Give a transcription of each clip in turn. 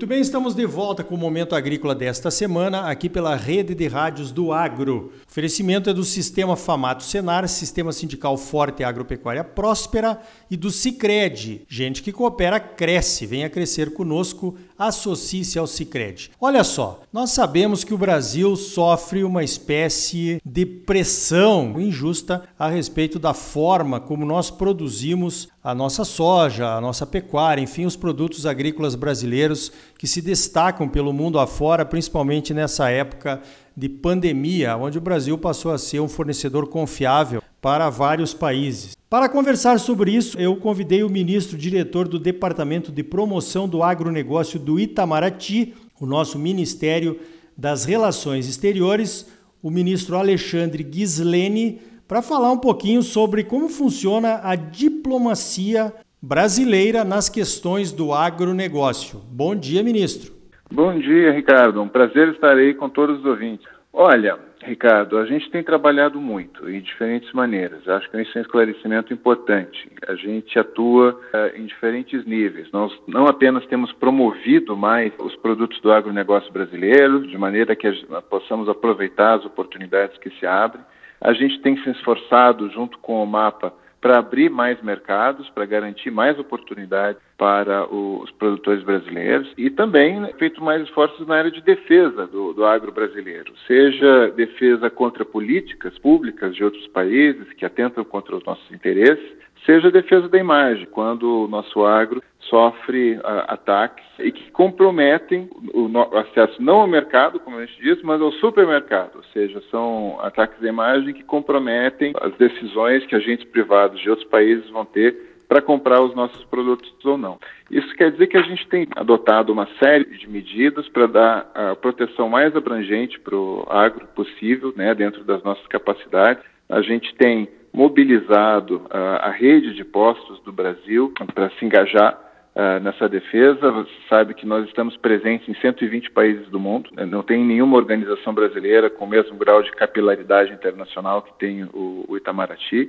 Muito bem, estamos de volta com o Momento Agrícola desta semana, aqui pela Rede de Rádios do Agro. O oferecimento é do Sistema Famato Senar, Sistema Sindical Forte e Agropecuária Próspera e do Cicred. Gente que coopera, cresce. Venha crescer conosco, associe-se ao Cicred. Olha só, nós sabemos que o Brasil sofre uma espécie de pressão injusta a respeito da forma como nós produzimos a nossa soja, a nossa pecuária, enfim, os produtos agrícolas brasileiros que se destacam pelo mundo afora, principalmente nessa época de pandemia, onde o Brasil passou a ser um fornecedor confiável para vários países. Para conversar sobre isso, eu convidei o ministro diretor do Departamento de Promoção do Agronegócio do Itamaraty, o nosso Ministério das Relações Exteriores, o ministro Alexandre Gislene, para falar um pouquinho sobre como funciona a diplomacia brasileira nas questões do agronegócio. Bom dia, ministro. Bom dia, Ricardo. Um prazer estar aí com todos os ouvintes. Olha, Ricardo, a gente tem trabalhado muito em diferentes maneiras. Acho que isso é um esclarecimento importante. A gente atua uh, em diferentes níveis. Nós não apenas temos promovido mais os produtos do agronegócio brasileiro, de maneira que possamos aproveitar as oportunidades que se abrem, a gente tem se esforçado, junto com o MAPA, para abrir mais mercados, para garantir mais oportunidades para os produtores brasileiros e também feito mais esforços na área de defesa do, do agro brasileiro, seja defesa contra políticas públicas de outros países que atentam contra os nossos interesses, seja defesa da imagem, quando o nosso agro sofre uh, ataques e que comprometem o, o, acesso não ao mercado, como a gente diz, mas ao supermercado, ou seja, são ataques à imagem que comprometem as decisões que agentes privados de outros países vão ter para comprar os nossos produtos ou não. Isso quer dizer que a gente tem adotado uma série de medidas para dar a proteção mais abrangente para o agro possível, né, dentro das nossas capacidades. A gente tem mobilizado a, a rede de postos do Brasil para se engajar Uh, nessa defesa. Você sabe que nós estamos presentes em 120 países do mundo. Né? Não tem nenhuma organização brasileira com o mesmo grau de capilaridade internacional que tem o, o Itamaraty.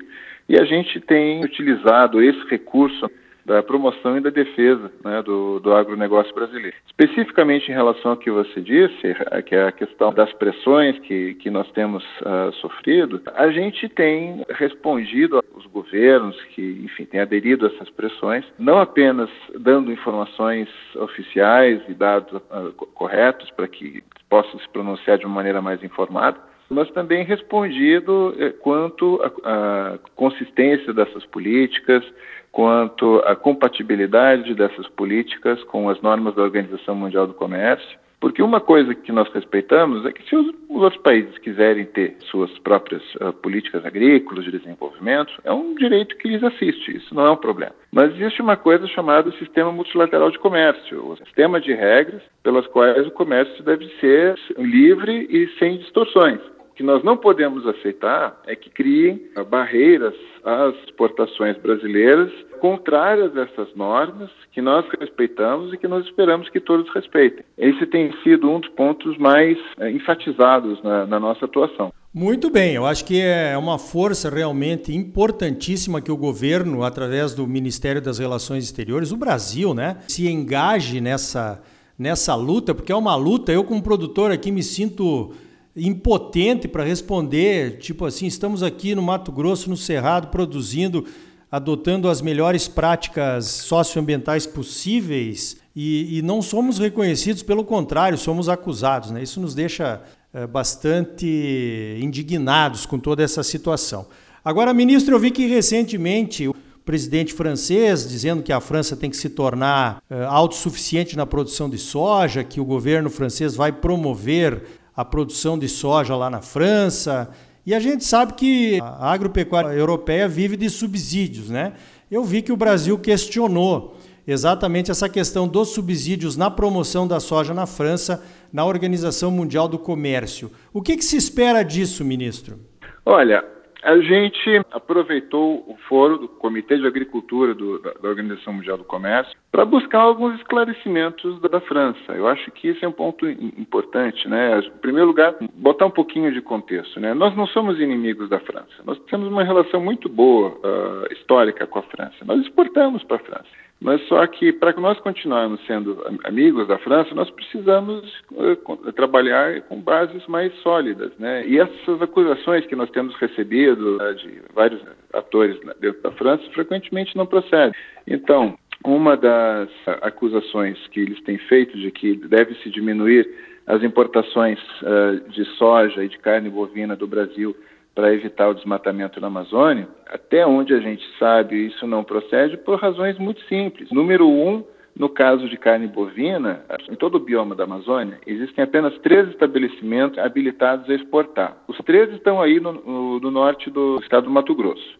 E a gente tem utilizado esse recurso da promoção e da defesa né, do, do agronegócio brasileiro. Especificamente em relação ao que você disse, que é a questão das pressões que, que nós temos uh, sofrido, a gente tem respondido aos governos que, enfim, têm aderido a essas pressões, não apenas dando informações oficiais e dados uh, corretos para que possam se pronunciar de uma maneira mais informada, mas também respondido eh, quanto à consistência dessas políticas, quanto à compatibilidade dessas políticas com as normas da Organização Mundial do Comércio. Porque uma coisa que nós respeitamos é que se os, os outros países quiserem ter suas próprias uh, políticas agrícolas de desenvolvimento, é um direito que lhes assiste, isso não é um problema. Mas existe uma coisa chamada Sistema Multilateral de Comércio, o sistema de regras pelas quais o comércio deve ser livre e sem distorções. Que nós não podemos aceitar é que criem barreiras às exportações brasileiras contrárias a essas normas que nós respeitamos e que nós esperamos que todos respeitem. Esse tem sido um dos pontos mais é, enfatizados na, na nossa atuação. Muito bem, eu acho que é uma força realmente importantíssima que o governo, através do Ministério das Relações Exteriores, o Brasil, né, se engaje nessa, nessa luta, porque é uma luta. Eu, como produtor aqui, me sinto impotente para responder, tipo assim, estamos aqui no Mato Grosso, no Cerrado, produzindo, adotando as melhores práticas socioambientais possíveis e, e não somos reconhecidos, pelo contrário, somos acusados. Né? Isso nos deixa é, bastante indignados com toda essa situação. Agora, ministro, eu vi que recentemente o presidente francês dizendo que a França tem que se tornar é, autossuficiente na produção de soja, que o governo francês vai promover a produção de soja lá na França. E a gente sabe que a agropecuária europeia vive de subsídios, né? Eu vi que o Brasil questionou exatamente essa questão dos subsídios na promoção da soja na França, na Organização Mundial do Comércio. O que, que se espera disso, ministro? Olha, a gente aproveitou o foro do Comitê de Agricultura do, da, da, Organização Mundial do Comércio para buscar alguns esclarecimentos da, da, França. Eu acho que esse é um ponto importante, né? Em primeiro lugar, botar um pouquinho de contexto, né? Nós não somos inimigos da França. Nós temos uma relação muito boa uh, histórica com a França. Nós exportamos para a França. Mas só que para que nós continuarmos sendo amigos da França, nós precisamos uh, trabalhar com bases mais sólidas, né? E essas acusações que nós temos recebido uh, de vários atores dentro da França frequentemente não procedem. Então, uma das acusações que eles têm feito de que deve se diminuir as importações uh, de soja e de carne bovina do Brasil para evitar o desmatamento na Amazônia, até onde a gente sabe isso não procede por razões muito simples. Número um, no caso de carne bovina, em todo o bioma da Amazônia, existem apenas três estabelecimentos habilitados a exportar. Os três estão aí no, no, no norte do estado do Mato Grosso.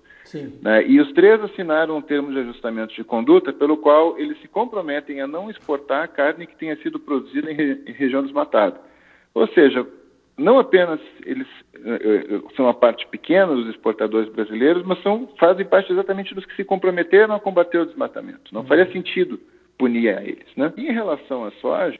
Né? E os três assinaram um termo de ajustamento de conduta pelo qual eles se comprometem a não exportar carne que tenha sido produzida em, re, em região desmatada. Ou seja, não apenas eles uh, são a parte pequena dos exportadores brasileiros, mas são, fazem parte exatamente dos que se comprometeram a combater o desmatamento. Não uhum. faria sentido punir a eles. Né? E em relação à soja,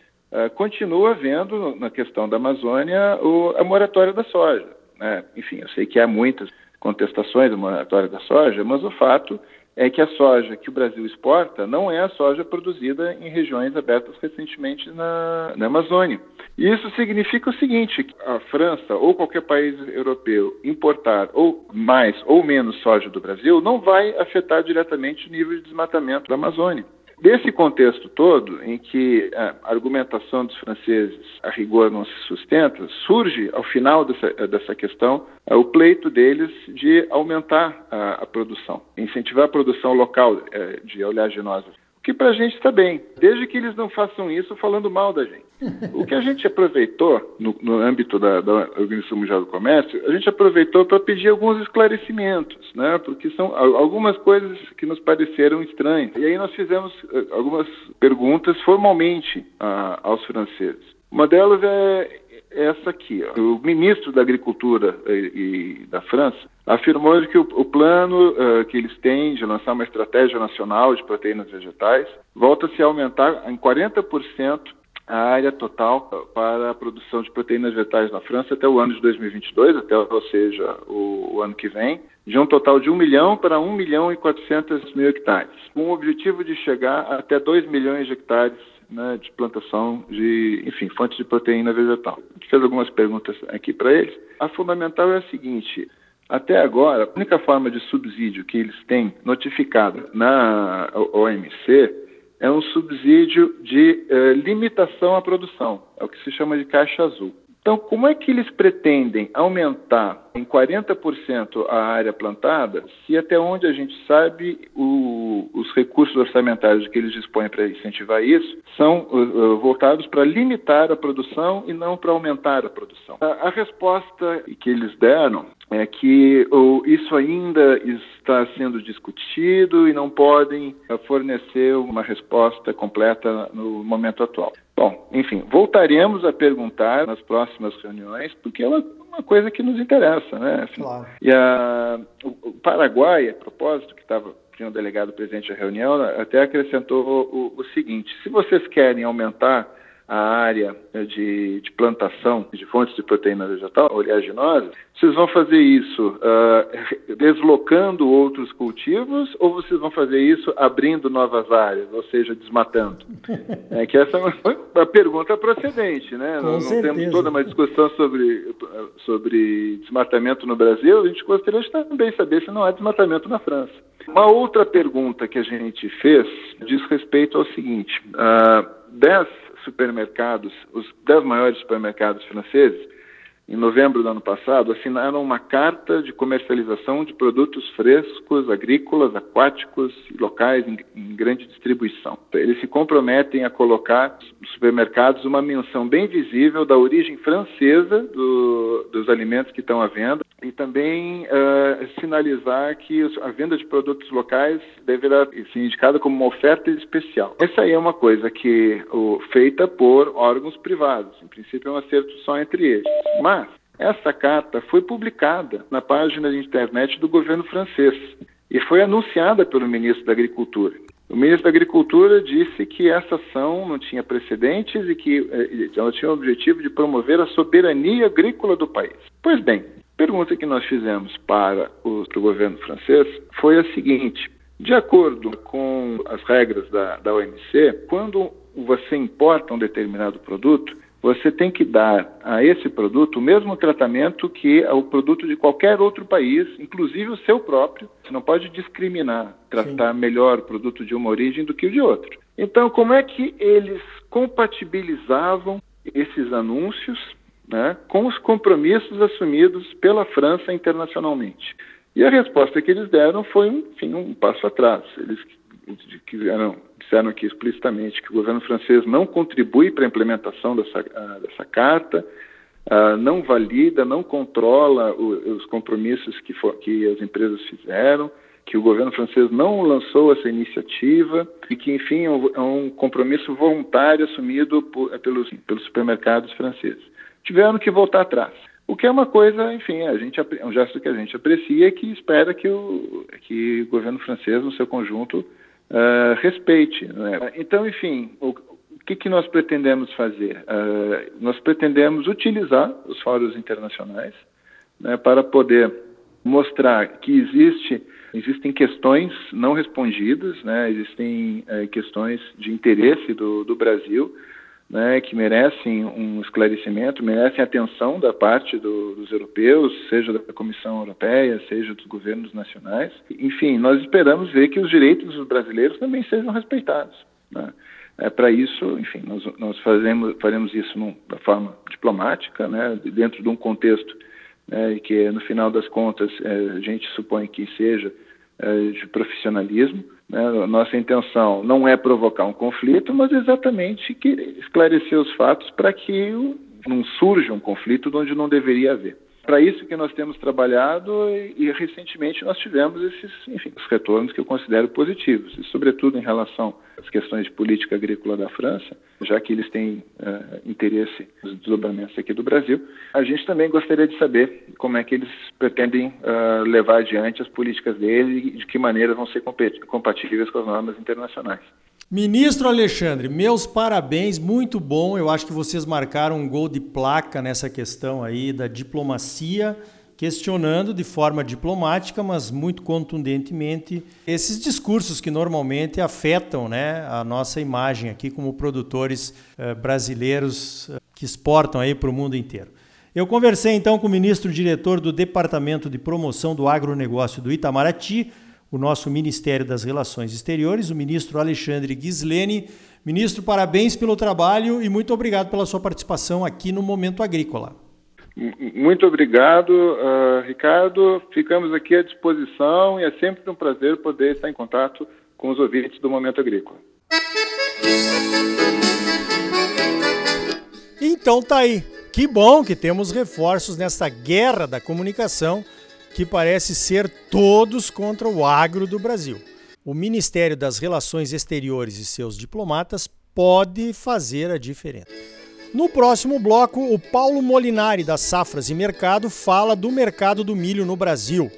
continua havendo, na questão da Amazônia, a moratória da soja. Né? Enfim, eu sei que há muitas contestações da moratória da soja, mas o fato é que a soja que o Brasil exporta não é a soja produzida em regiões abertas recentemente na, na Amazônia. E isso significa o seguinte: a França ou qualquer país europeu importar ou mais ou menos soja do Brasil não vai afetar diretamente o nível de desmatamento da Amazônia. Desse contexto todo, em que a argumentação dos franceses a rigor não se sustenta, surge, ao final dessa, dessa questão, o pleito deles de aumentar a, a produção, incentivar a produção local é, de oleaginosas que para a gente está bem, desde que eles não façam isso falando mal da gente. O que a gente aproveitou no, no âmbito da, da, Organização Mundial do Comércio, a gente aproveitou para pedir alguns esclarecimentos, né? Porque são algumas coisas que nos pareceram estranhas. E aí nós fizemos eh, algumas perguntas formalmente a, aos franceses. Uma delas é essa aqui. Ó. O ministro da Agricultura e, e da França afirmou que o, o plano uh, que eles têm de lançar uma estratégia nacional de proteínas vegetais volta-se a aumentar em 40% a área total para a produção de proteínas vegetais na França até o ano de 2022, até, ou seja, o, o ano que vem, de um total de 1 milhão para 1 milhão e 400 mil hectares, com o objetivo de chegar até 2 milhões de hectares né, de plantação de, enfim, fontes de proteína vegetal. A gente fez algumas perguntas aqui para eles. A fundamental é a seguinte: até agora, a única forma de subsídio que eles têm notificado na OMC é um subsídio de eh, limitação à produção, é o que se chama de caixa azul. Então, como é que eles pretendem aumentar em 40% a área plantada, se até onde a gente sabe o, os recursos orçamentários que eles dispõem para incentivar isso são uh, voltados para limitar a produção e não para aumentar a produção? A, a, resposta que eles deram é que uh, isso ainda está sendo discutido e não podem uh, fornecer uma resposta completa no momento atual. Bom, enfim, voltaremos a perguntar nas próximas reuniões, porque é uma, uma coisa que nos interessa, né? Assim, claro. E a, o, o, Paraguai, a propósito, que estava tinha um delegado presente na reunião, até acrescentou o, o seguinte: se vocês querem aumentar a área de, de, plantação de fontes de proteína vegetal, oleaginosa, vocês vão fazer isso uh, deslocando outros cultivos ou vocês vão fazer isso abrindo novas áreas, ou seja, desmatando? É que essa é uma, pergunta procedente, né? Com não, não temos toda uma discussão sobre, sobre desmatamento no Brasil, a gente gostaria de também saber se não há desmatamento na França. Uma outra pergunta que a gente fez diz respeito ao seguinte: uh, 10 supermercados, os dez maiores supermercados franceses, em novembro do ano passado, assinaram uma carta de comercialização de produtos frescos, agrícolas, aquáticos e locais em, em, grande distribuição. Eles se comprometem a colocar nos supermercados uma menção bem visível da origem francesa do, dos alimentos que estão à venda e também uh, sinalizar que a venda de produtos locais deverá ser indicada como uma oferta especial. Essa aí é uma coisa que uh, feita por órgãos privados, em princípio é um acerto só entre eles. Mas essa carta foi publicada na página de internet do governo francês e foi anunciada pelo ministro da Agricultura. O ministro da Agricultura disse que essa ação não tinha precedentes e que eh, ela tinha o objetivo de promover a soberania agrícola do país. Pois bem, pergunta que nós fizemos para o, para o governo francês foi a seguinte: De acordo com as regras da, da OMC, quando você importa um determinado produto, você tem que dar a esse produto o mesmo tratamento que o produto de qualquer outro país, inclusive o seu próprio. Você não pode discriminar, tratar Sim. melhor o produto de uma origem do que o de outro. Então, como é que eles compatibilizavam esses anúncios né, com os compromissos assumidos pela França internacionalmente? E a resposta que eles deram foi, enfim, um passo atrás. Eles quiseram, disseram aqui explicitamente que o governo francês não contribui para a implementação dessa, uh, dessa carta, uh, não valida, não controla o, os compromissos que, for, que as empresas fizeram, que o governo francês não lançou essa iniciativa e que, enfim, é um, é um compromisso voluntário assumido por, pelos, pelos supermercados franceses. Tiveram que voltar atrás. O que é uma coisa, enfim, a gente, é um gesto que a gente aprecia e que espera que o, que o governo francês, no seu conjunto, uh, respeite. Né? Então, enfim, o, o que, que, nós pretendemos fazer? Uh, nós pretendemos utilizar os fóruns internacionais né, para poder mostrar que existe, existem questões não respondidas, né, existem uh, questões de interesse do, do Brasil né, que merecem um esclarecimento, merecem atenção da parte do, dos europeus, seja da Comissão Europeia, seja dos governos nacionais. Enfim, nós esperamos ver que os direitos dos brasileiros também sejam respeitados. Né? É, Para isso, enfim, nós, nós fazemos, faremos isso num, da forma diplomática, né, dentro de um contexto né, que, no final das contas, é, a gente supõe que seja é, de profissionalismo. Né? Nossa intenção não é provocar um conflito, mas exatamente esclarecer os fatos para que não surja um conflito onde não deveria haver. Para isso que nós temos trabalhado e, e, recentemente nós tivemos esses enfim, os retornos que eu considero positivos, e sobretudo em relação às questões de política agrícola da França, já que eles têm uh, interesse nos desdobramentos aqui do Brasil. A gente também gostaria de saber como é que eles pretendem uh, levar adiante as políticas deles e de que maneira vão ser compatíveis com as normas internacionais. Ministro Alexandre, meus parabéns, muito bom. Eu acho que vocês marcaram um gol de placa nessa questão aí da diplomacia, questionando de forma diplomática, mas muito contundentemente, esses discursos que normalmente afetam né, a nossa imagem aqui como produtores eh, brasileiros eh, que exportam aí para o mundo inteiro. Eu conversei então com o ministro diretor do Departamento de Promoção do Agronegócio do Itamaraty, o nosso Ministério das Relações Exteriores, o ministro Alexandre Gislene. Ministro, parabéns pelo trabalho e muito obrigado pela sua participação aqui no Momento Agrícola. Muito obrigado, uh, Ricardo. Ficamos aqui à disposição e é sempre um prazer poder estar em contato com os ouvintes do Momento Agrícola. Então tá aí. Que bom que temos reforços nessa guerra da comunicação que parece ser todos contra o agro do Brasil. O Ministério das Relações Exteriores e seus diplomatas pode fazer a diferença. No próximo bloco, o Paulo Molinari, das Safras e Mercado, fala do mercado do milho no Brasil.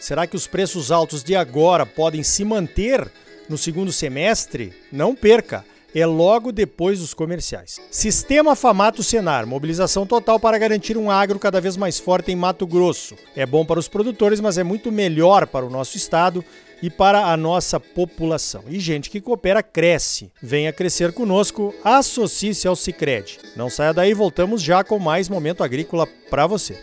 Será que os preços altos de agora podem se manter no segundo semestre? Não perca! É logo depois dos comerciais. Sistema Famato Senar, mobilização total para garantir um agro cada vez mais forte em Mato Grosso. É bom para os produtores, mas é muito melhor para o nosso estado e para a nossa população. E gente que coopera cresce. Venha crescer conosco, associe-se ao Sicredi. Não saia daí, voltamos já com mais momento agrícola para você.